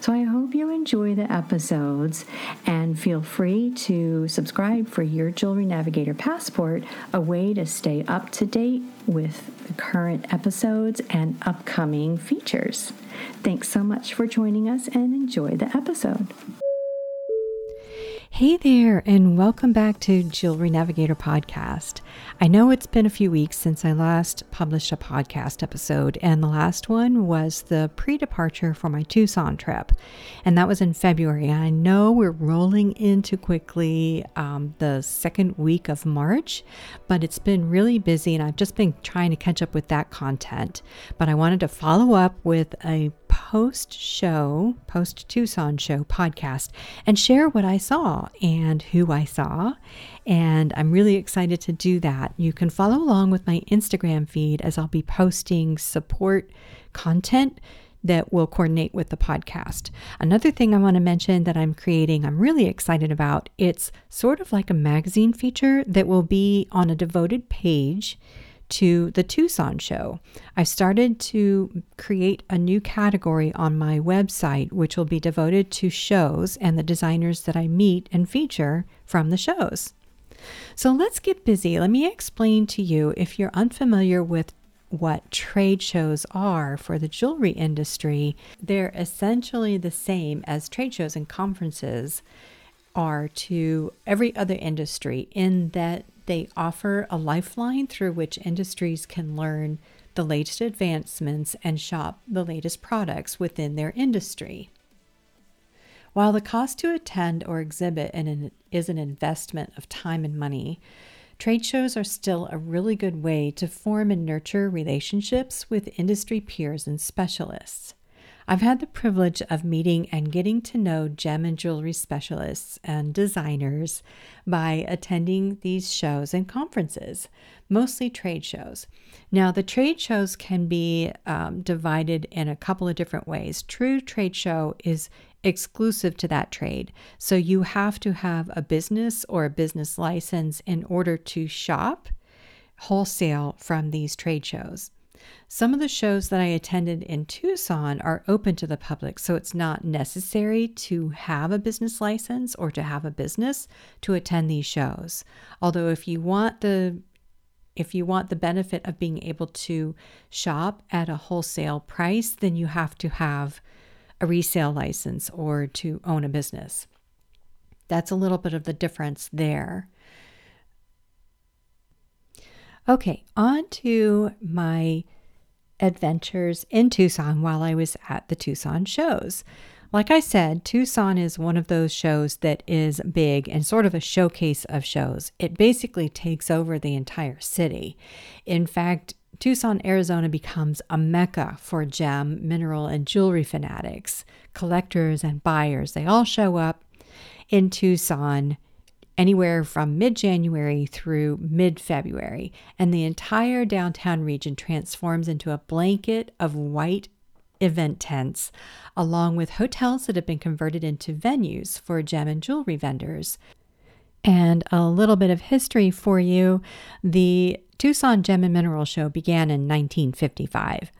So I hope you enjoy the episodes and feel free to subscribe for your Jewelry Navigator Passport, a way to stay up to date with the current episodes and upcoming features. Thanks so much for joining us and enjoy the episode. Hey there, and welcome back to Jewelry Navigator Podcast. I know it's been a few weeks since I last published a podcast episode, and the last one was the pre departure for my Tucson trip, and that was in February. I know we're rolling into quickly um, the second week of March, but it's been really busy, and I've just been trying to catch up with that content. But I wanted to follow up with a post show, post Tucson show podcast and share what I saw and who I saw. And I'm really excited to do that. You can follow along with my Instagram feed as I'll be posting support content that will coordinate with the podcast. Another thing I want to mention that I'm creating, I'm really excited about, it's sort of like a magazine feature that will be on a devoted page to the Tucson show. I've started to create a new category on my website, which will be devoted to shows and the designers that I meet and feature from the shows. So let's get busy. Let me explain to you if you're unfamiliar with what trade shows are for the jewelry industry, they're essentially the same as trade shows and conferences are to every other industry in that they offer a lifeline through which industries can learn the latest advancements and shop the latest products within their industry. While the cost to attend or exhibit an, is an investment of time and money, trade shows are still a really good way to form and nurture relationships with industry peers and specialists. I've had the privilege of meeting and getting to know gem and jewelry specialists and designers by attending these shows and conferences, mostly trade shows. Now, the trade shows can be um, divided in a couple of different ways. True trade show is exclusive to that trade. So you have to have a business or a business license in order to shop wholesale from these trade shows. Some of the shows that I attended in Tucson are open to the public, so it's not necessary to have a business license or to have a business to attend these shows. Although if you want the if you want the benefit of being able to shop at a wholesale price, then you have to have a resale license or to own a business. That's a little bit of the difference there. Okay, on to my adventures in Tucson while I was at the Tucson shows. Like I said, Tucson is one of those shows that is big and sort of a showcase of shows. It basically takes over the entire city. In fact, Tucson, Arizona becomes a mecca for gem, mineral, and jewelry fanatics, collectors, and buyers. They all show up in Tucson anywhere from mid January through mid February, and the entire downtown region transforms into a blanket of white event tents, along with hotels that have been converted into venues for gem and jewelry vendors. And a little bit of history for you the Tucson Gem and Mineral Show began in 1955.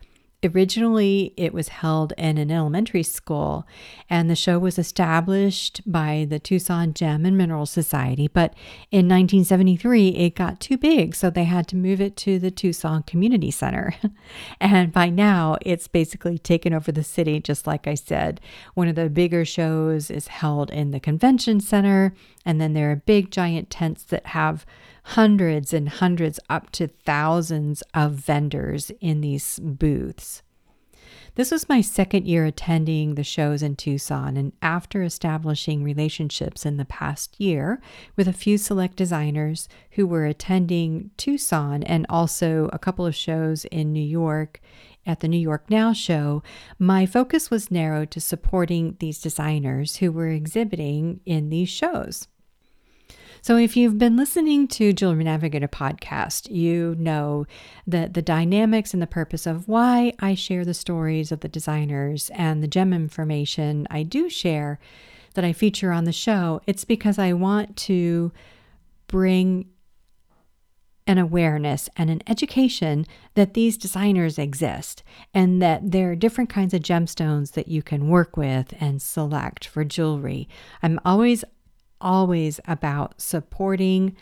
Originally, it was held in an elementary school, and the show was established by the Tucson Gem and Mineral Society. But in 1973, it got too big, so they had to move it to the Tucson Community Center. and by now, it's basically taken over the city, just like I said. One of the bigger shows is held in the convention center, And then there are big giant tents that have hundreds and hundreds, up to thousands of vendors in these booths. This was my second year attending the shows in Tucson, and after establishing relationships in the past year with a few select designers who were attending Tucson and also a couple of shows in New York at the New York Now show, my focus was narrowed to supporting these designers who were exhibiting in these shows. So, if you've been listening to Jewelry Navigator podcast, you know that the dynamics and the purpose of why I share the stories of the designers and the gem information I do share that I feature on the show. It's because I want to bring an awareness and an education that these designers exist and that there are different kinds of gemstones that you can work with and select for jewelry. I'm always always about supporting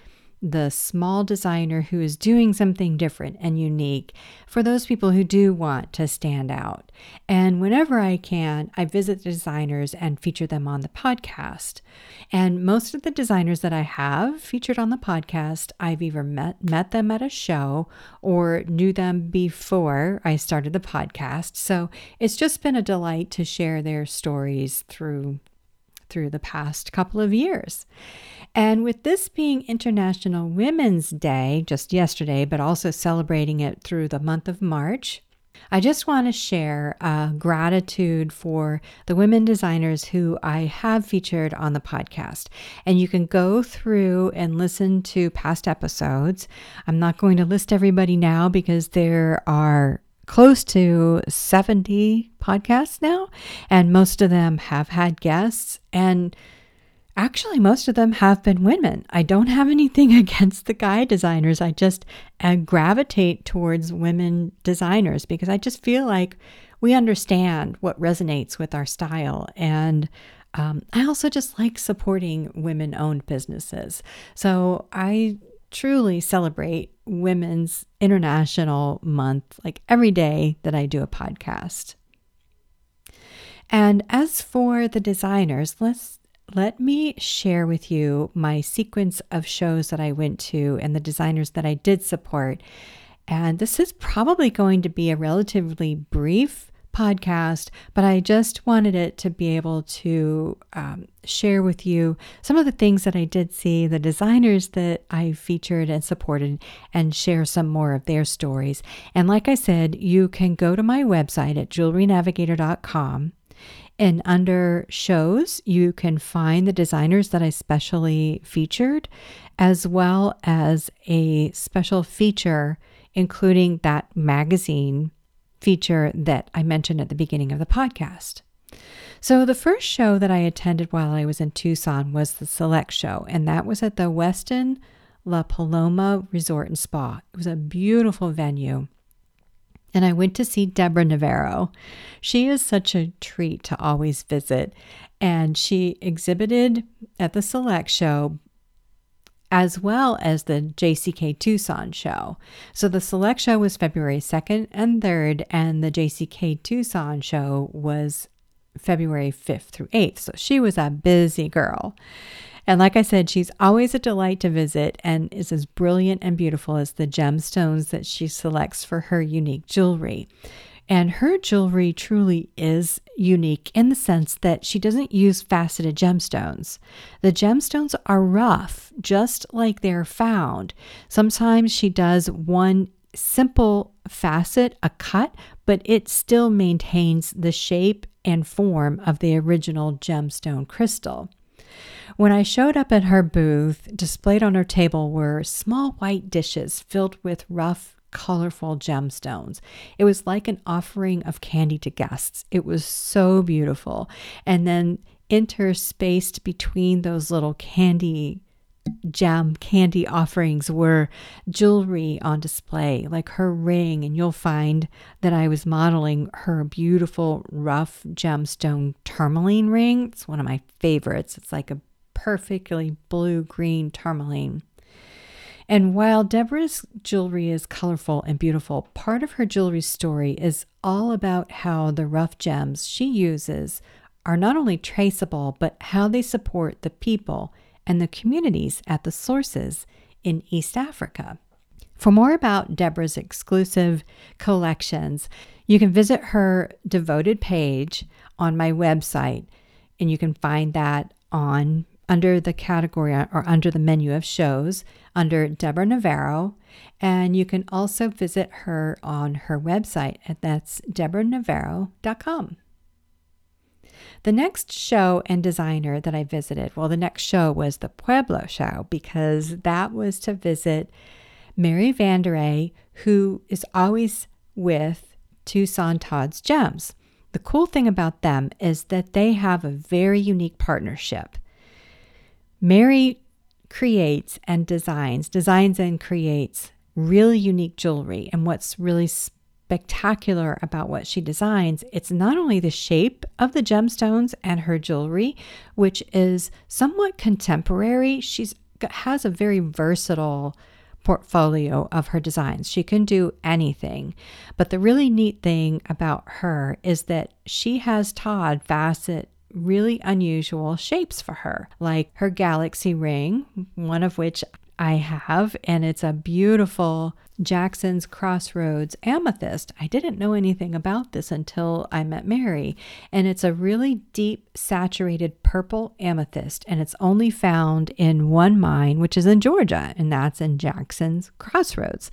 the small designer who is doing something different and unique for those people who do want to stand out. And whenever I can, I visit the designers and feature them on the podcast. And most of the designers that I have featured on the podcast, I've either met, met them at a show or knew them before I started the podcast. So it's just been a delight to share their stories through through the past couple of years. And with this being International Women's Day just yesterday, but also celebrating it through the month of March, I just want to share uh, gratitude for the women designers who I have featured on the podcast. And you can go through and listen to past episodes. I'm not going to list everybody now because there are close to 70 podcasts now, and most of them have had guests. And actually, most of them have been women. I don't have anything against the guy designers. I just uh, gravitate towards women designers because I just feel like we understand what resonates with our style. And um, I also just like supporting women owned businesses. So I truly celebrate Women's International Month, like every day that I do a podcast. And as for the designers, let's let me share with you my sequence of shows that I went to and the designers that I did support. And this is probably going to be a relatively brief podcast, but I just wanted it to be able to um, share with you some of the things that I did see, the designers that I featured and supported, and share some more of their stories. And like I said, you can go to my website at jewelrynavigator.com. And under shows, you can find the designers that I specially featured, as well as a special feature, including that magazine feature that I mentioned at the beginning of the podcast. So, the first show that I attended while I was in Tucson was the Select Show, and that was at the Westin La Paloma Resort and Spa. It was a beautiful venue. And I went to see Deborah Navarro. She is such a treat to always visit. And she exhibited at the Select Show as well as the JCK Tucson show. So the select show was February 2nd and 3rd, and the JCK Tucson show was February 5th through 8th. So she was a busy girl. And like I said, she's always a delight to visit and is as brilliant and beautiful as the gemstones that she selects for her unique jewelry. And her jewelry truly is unique in the sense that she doesn't use faceted gemstones. The gemstones are rough, just like they're found. Sometimes she does one simple facet, a cut, but it still maintains the shape and form of the original gemstone crystal. When I showed up at her booth, displayed on her table were small white dishes filled with rough colorful gemstones. It was like an offering of candy to guests. It was so beautiful. And then interspaced between those little candy gem candy offerings were jewelry on display, like her ring. And you'll find that I was modeling her beautiful rough gemstone tourmaline ring. It's one of my favorites. It's like a perfectly blue green tourmaline. And while Deborah's jewelry is colorful and beautiful, part of her jewelry story is all about how the rough gems she uses are not only traceable, but how they support the people and the communities at the sources in East Africa. For more about Deborah's exclusive collections, you can visit her devoted page on my website, and you can find that on under the category uh, or under the menu of shows under Deborah Navarro. And you can also visit her on her website, and that's deborahnavarro.com. The next show and designer that I visited, well, the next show was the Pueblo show because that was to visit Mary Vanderaa, who is always with Tucson Todd's Gems. The cool thing about them is that they have a very unique partnership. Mary creates and designs, designs and creates really unique jewelry. And what's really spectacular about what she designs, it's not only the shape of the gemstones and her jewelry, which is somewhat contemporary, she's has a very versatile portfolio of her designs. She can do anything. But the really neat thing about her is that she has Todd facet really unusual shapes for her, like her galaxy ring, one of which I have, and it's a beautiful Jackson's Crossroads amethyst. I didn't know anything about this until I met Mary, and it's a really deep, saturated purple amethyst, and it's only found in one mine, which is in Georgia, and that's in Jackson's Crossroads.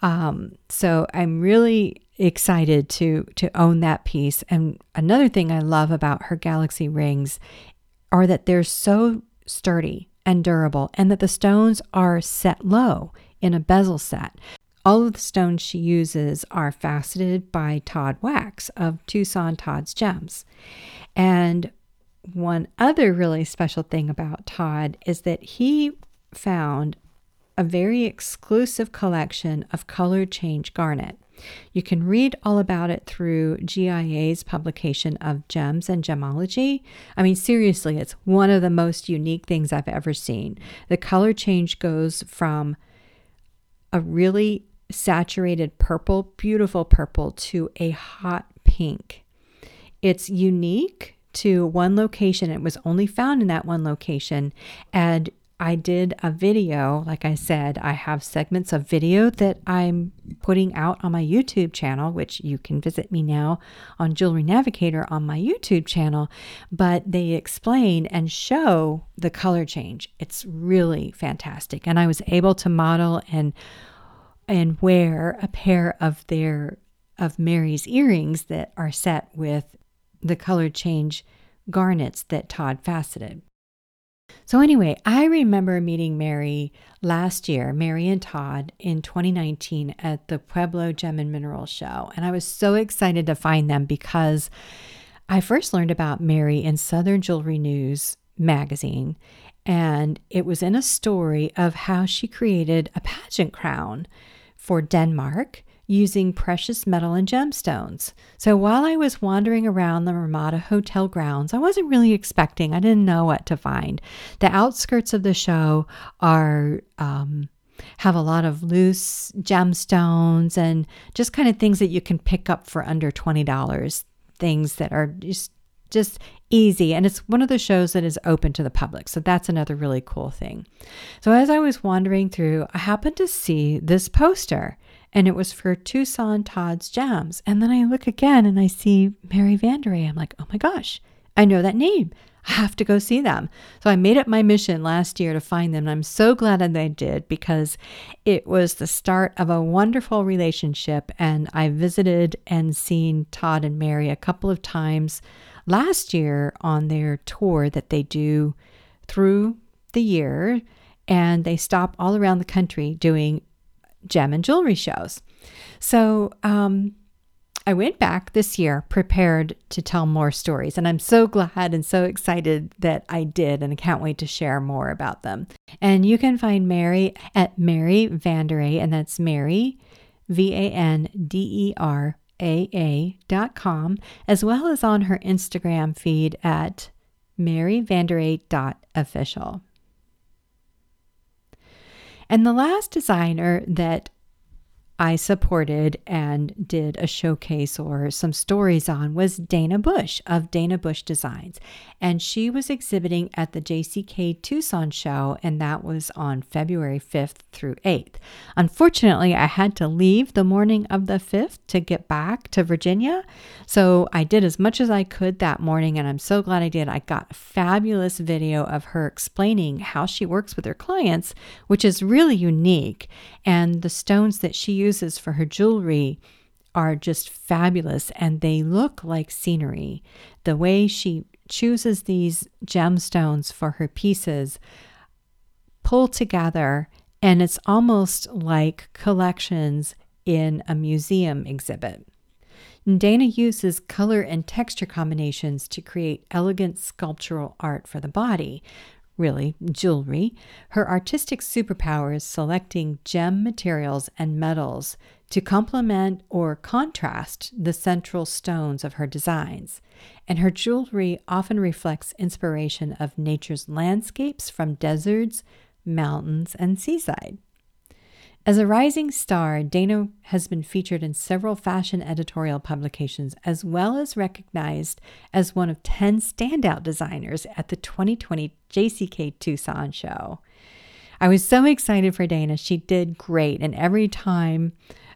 Um, so I'm really excited to to own that piece. And another thing I love about her galaxy rings are that they're so sturdy and durable, and that the stones are set low in a bezel set. All of the stones she uses are faceted by Todd Wacks of Tucson Todd's Gems. And one other really special thing about Todd is that he found a very exclusive collection of color change garnet. You can read all about it through GIA's publication of Gems and Gemology. I mean, seriously, it's one of the most unique things I've ever seen. The color change goes from a really saturated purple, beautiful purple, to a hot pink. It's unique to one location. It was only found in that one location. And I did a video, like I said, I have segments of video that I'm putting out on my YouTube channel, which you can visit me now on Jewelry Navigator on my YouTube channel. But they explain and show the color change. It's really fantastic. And I was able to model and and wear a pair of their of Mary's earrings that are set with the color change garnets that Todd faceted. So, anyway, I remember meeting Mary last year, Mary and Todd, in 2019 at the Pueblo Gem and Mineral Show. And I was so excited to find them because I first learned about Mary in Southern Jewelry News magazine. And it was in a story of how she created a pageant crown for Denmark using precious metal and gemstones. So while I was wandering around the Ramada Hotel grounds, I wasn't really expecting, I didn't know what to find. The outskirts of the show are. Um, have a lot of loose gemstones and just kind of things that you can pick up for under $20 things that are just just easy and it's one of the shows that is open to the public so that's another really cool thing so as i was wandering through i happened to see this poster and it was for Tucson Todd's Gems. And then I look again and I see Mary Vanderaa. I'm like, oh my gosh, I know that name. I have to go see them. So I made it my mission last year to find them. And I'm so glad that I did because it was the start of a wonderful relationship. And I visited and seen Todd and Mary a couple of times last year on their tour that they do through the year. And they stop all around the country doing gem and jewelry shows. So um, I went back this year prepared to tell more stories, and I'm so glad and so excited that I did, and I can't wait to share more about them. And you can find Mary at Mary Vanderaa, and that's Mary, V A N D E R A A dot com, as well as on her Instagram feed at maryvanderaa.official. And the last designer that I supported and did a showcase or some stories on was Dana Bush of Dana Bush Designs. And she was exhibiting at the JCK Tucson show, and that was on February 5th through 8th. Unfortunately, I had to leave the morning of the 5th to get back to Virginia. So I did as much as I could that morning, and I'm so glad I did. I got a fabulous video of her explaining how she works with her clients, which is really unique. And the stones that she uses for her jewelry are just fabulous and they look like scenery. The way she chooses these gemstones for her pieces pull together, and it's almost like collections in a museum exhibit. Dana uses color and texture combinations to create elegant sculptural art for the body, really jewelry. Her artistic superpower is selecting gem materials and metals to complement or contrast the central stones of her designs. And her jewelry often reflects inspiration of nature's landscapes from deserts, mountains, and seaside. As a rising star, Dana has been featured in several fashion editorial publications, as well as recognized as one of 10 standout designers at the 2020 JCK Tucson show. I was so excited for Dana. She did great. And every time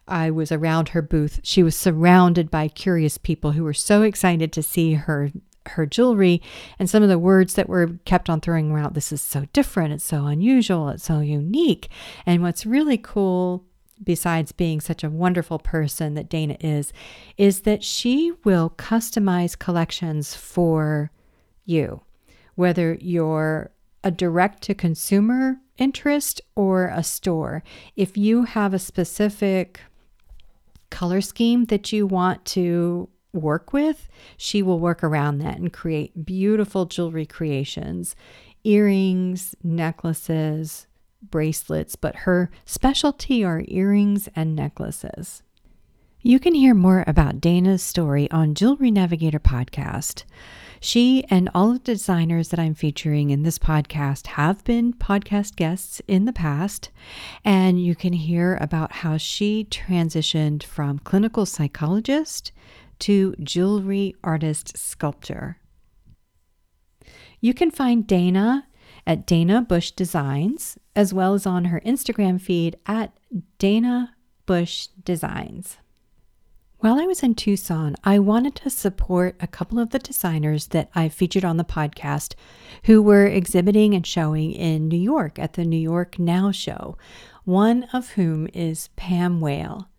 I was around her booth, she was surrounded by curious people who were so excited to see her her jewelry. And some of the words that were kept on throwing around this is so different. It's so unusual. It's so unique. And what's really cool besides being such a wonderful person that Dana is is that she will customize collections for you whether you're a direct to consumer interest or a store. If you have a specific color scheme that you want to work with, she will work around that and create beautiful jewelry creations earrings, necklaces, bracelets, but her specialty are earrings and necklaces. You can hear more about Dana's story on Jewelry Navigator podcast. She and all of the designers that I'm featuring in this podcast have been podcast guests in the past, and you can hear about how she transitioned from clinical psychologist to jewelry artist sculptor. You can find Dana at Dana Bush Designs, as well as on her Instagram feed at Dana Bush Designs. While I was in Tucson, I wanted to support a couple of the designers that I featured on the podcast who were exhibiting and showing in New York at the New York Now show, one of whom is Pam Whale.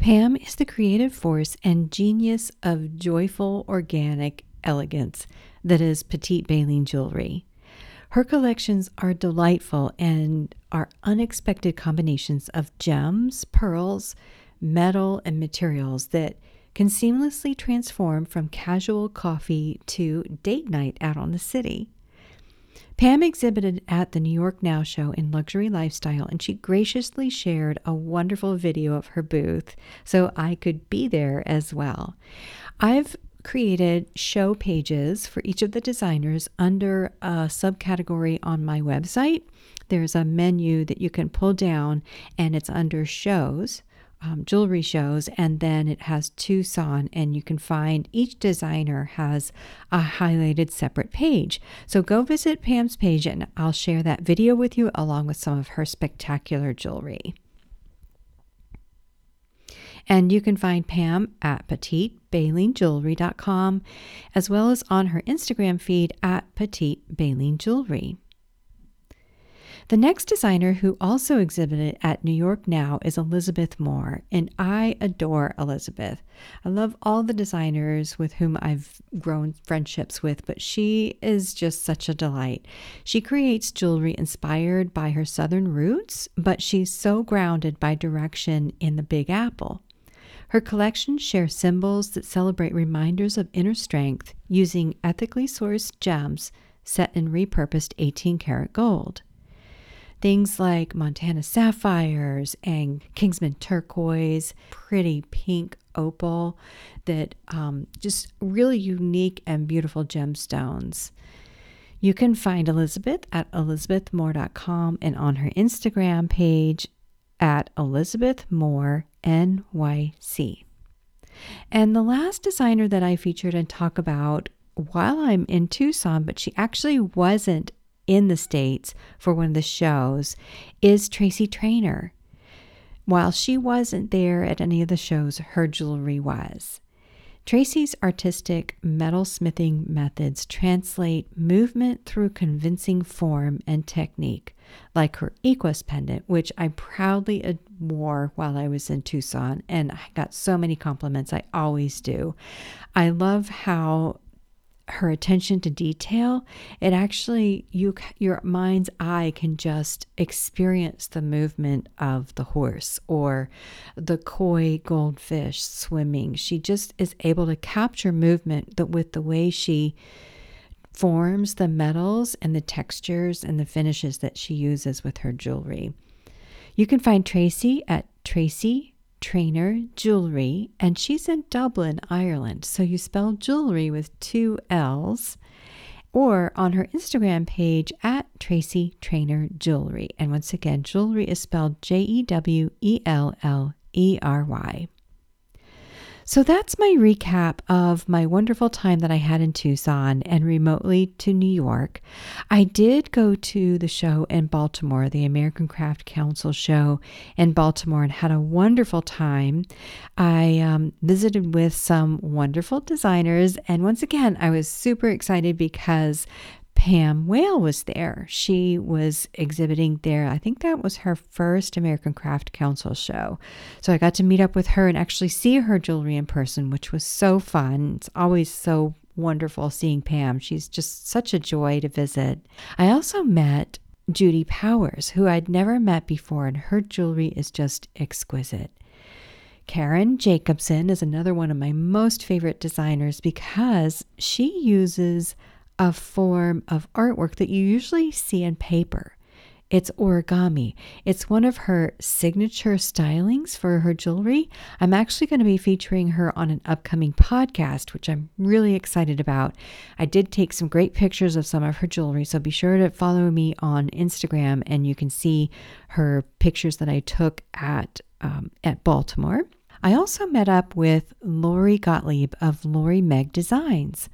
Pam is the creative force and genius of joyful, organic elegance that is Petite Baleen jewelry. Her collections are delightful and are unexpected combinations of gems, pearls, metal, and materials that can seamlessly transform from casual coffee to date night out on the city. Pam exhibited at the New York Now show in luxury lifestyle, and she graciously shared a wonderful video of her booth so I could be there as well. I've created show pages for each of the designers under a subcategory on my website. There's a menu that you can pull down, and it's under shows um, jewelry shows, and then it has Tucson, and you can find each designer has a highlighted separate page. So go visit Pam's page, and I'll share that video with you along with some of her spectacular jewelry. And you can find Pam at petitebaleenjewelry.com as well as on her Instagram feed at Petite Jewelry. The next designer who also exhibited at New York Now is Elizabeth Moore, and I adore Elizabeth. I love all the designers with whom I've grown friendships with, but she is just such a delight. She creates jewelry inspired by her southern roots, but she's so grounded by direction in the Big Apple. Her collections share symbols that celebrate reminders of inner strength using ethically sourced gems set in repurposed 18 karat gold. Things like Montana sapphires and Kingman turquoise, pretty pink opal that um, just really unique and beautiful gemstones. You can find Elizabeth at elizabethmoore.com and on her Instagram page at Elizabeth Moore NYC. And the last designer that I featured and talk about while I'm in Tucson, but she actually wasn't in the States for one of the shows, is Tracy Trainer. While she wasn't there at any of the shows, her jewelry was. Tracy's artistic metal smithing methods translate movement through convincing form and technique, like her Equus pendant, which I proudly wore while I was in Tucson, and I got so many compliments. I always do. I love how her attention to detail, it actually you your mind's eye can just experience the movement of the horse or the koi goldfish swimming. She just is able to capture movement that with the way she forms the metals and the textures and the finishes that she uses with her jewelry. You can find Tracy at Tracy Trainer Jewelry, and she's in Dublin, Ireland. So you spell jewelry with two L's, or on her Instagram page at Tracy Trainer Jewelry. And once again, jewelry is spelled J E W E L L E R Y. So that's my recap of my wonderful time that I had in Tucson and remotely to New York. I did go to the show in Baltimore, the American Craft Council show in Baltimore, and had a wonderful time. I um, visited with some wonderful designers, and once again, I was super excited because Pam Whale was there. She was exhibiting there. I think that was her first American Craft Council show. So I got to meet up with her and actually see her jewelry in person, which was so fun. It's always so wonderful seeing Pam. She's just such a joy to visit. I also met Judy Powers, who I'd never met before, and her jewelry is just exquisite. Karen Jacobson is another one of my most favorite designers because she uses a form of artwork that you usually see in paper. It's origami. It's one of her signature stylings for her jewelry. I'm actually going to be featuring her on an upcoming podcast, which I'm really excited about. I did take some great pictures of some of her jewelry, so be sure to follow me on Instagram and you can see her pictures that I took at um, at Baltimore. I also met up with Lori Gottlieb of Lori Meg Designs.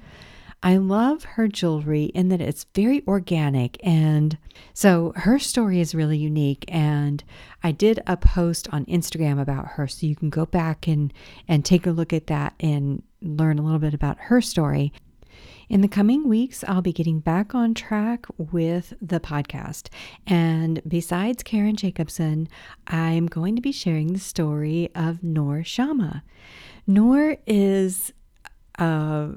I love her jewelry in that it's very organic. And so her story is really unique. And I did a post on Instagram about her. So you can go back and, and take a look at that and learn a little bit about her story. In the coming weeks, I'll be getting back on track with the podcast. And besides Karen Jacobson, I'm going to be sharing the story of Noor Shama. Noor is a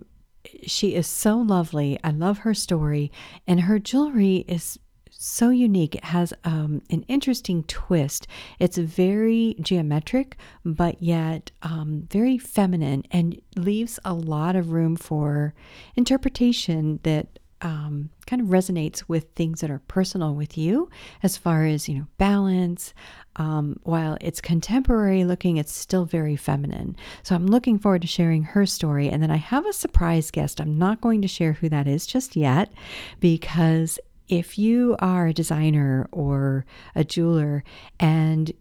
she is so lovely. I love her story, and her jewelry is so unique. It has um, an interesting twist. It's very geometric, but yet um, very feminine and leaves a lot of room for interpretation that um, kind of resonates with things that are personal with you as far as, you know, balance. Um, while it's contemporary looking, it's still very feminine. So I'm looking forward to sharing her story. And then I have a surprise guest. I'm not going to share who that is just yet because if you are a designer or a jeweler and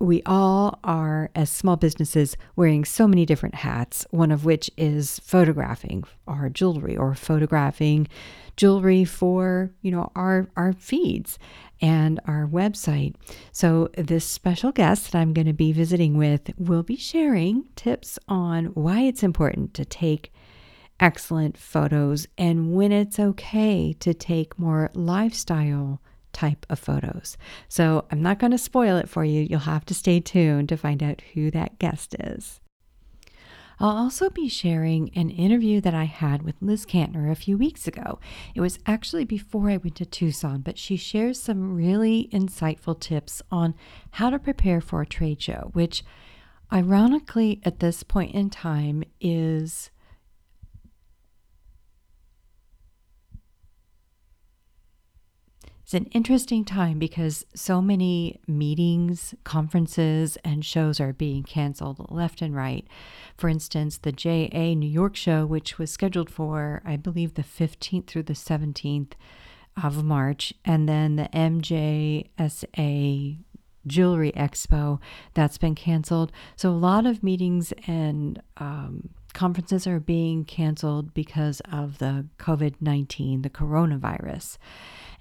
we all are, as small businesses, wearing so many different hats, one of which is photographing our jewelry or photographing jewelry for, you know, our, our feeds and our website. So this special guest that I'm going to be visiting with will be sharing tips on why it's important to take excellent photos and when it's okay to take more lifestyle type of photos. So I'm not going to spoil it for you. You'll have to stay tuned to find out who that guest is. I'll also be sharing an interview that I had with Liz Kantner a few weeks ago. It was actually before I went to Tucson, but she shares some really insightful tips on how to prepare for a trade show, which ironically at this point in time is It's an interesting time because so many meetings, conferences, and shows are being canceled left and right. For instance, the JA New York show, which was scheduled for, I believe, the 15th through the 17th of March, and then the MJSA Jewelry Expo that's been canceled. So a lot of meetings and um, conferences are being canceled because of the COVID 19, the coronavirus.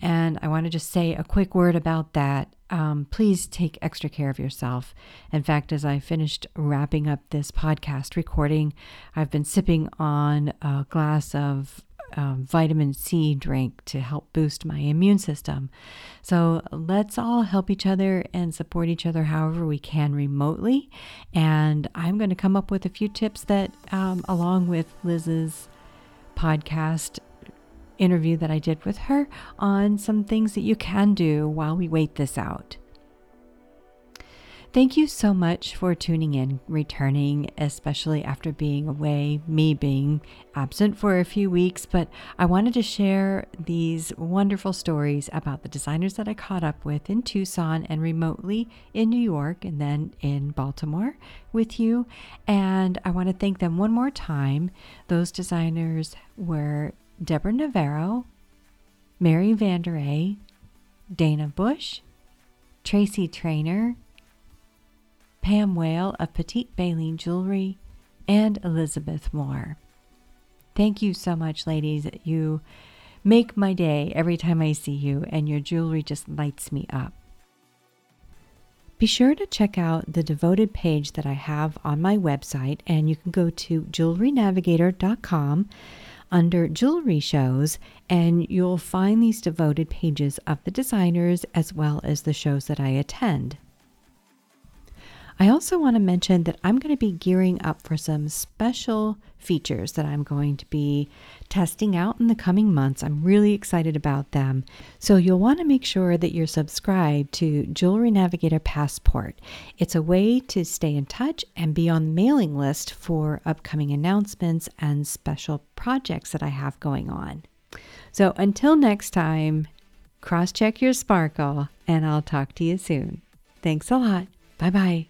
And I want to just say a quick word about that. Um, please take extra care of yourself. In fact, as I finished wrapping up this podcast recording, I've been sipping on a glass of um, vitamin C drink to help boost my immune system. So let's all help each other and support each other however we can remotely. And I'm going to come up with a few tips that, um, along with Liz's podcast interview that I did with her, on some things that you can do while we wait this out. Thank you so much for tuning in, returning, especially after being away, me being absent for a few weeks. But I wanted to share these wonderful stories about the designers that I caught up with in Tucson and remotely in New York and then in Baltimore with you. And I want to thank them one more time. Those designers were Deborah Navarro, Mary Vanderaa, Dana Bush, Tracy Trainer, Pam Whale of Petite Baleen Jewelry, and Elizabeth Moore. Thank you so much, ladies. You make my day every time I see you, and your jewelry just lights me up. Be sure to check out the devoted page that I have on my website, and you can go to jewelrynavigator.com under jewelry shows, and you'll find these devoted pages of the designers as well as the shows that I attend. I also want to mention that I'm going to be gearing up for some special features that I'm going to be testing out in the coming months. I'm really excited about them. So you'll want to make sure that you're subscribed to Jewelry Navigator Passport. It's a way to stay in touch and be on the mailing list for upcoming announcements and special projects that I have going on. So until next time, cross check your sparkle and I'll talk to you soon. Thanks a lot. Bye bye.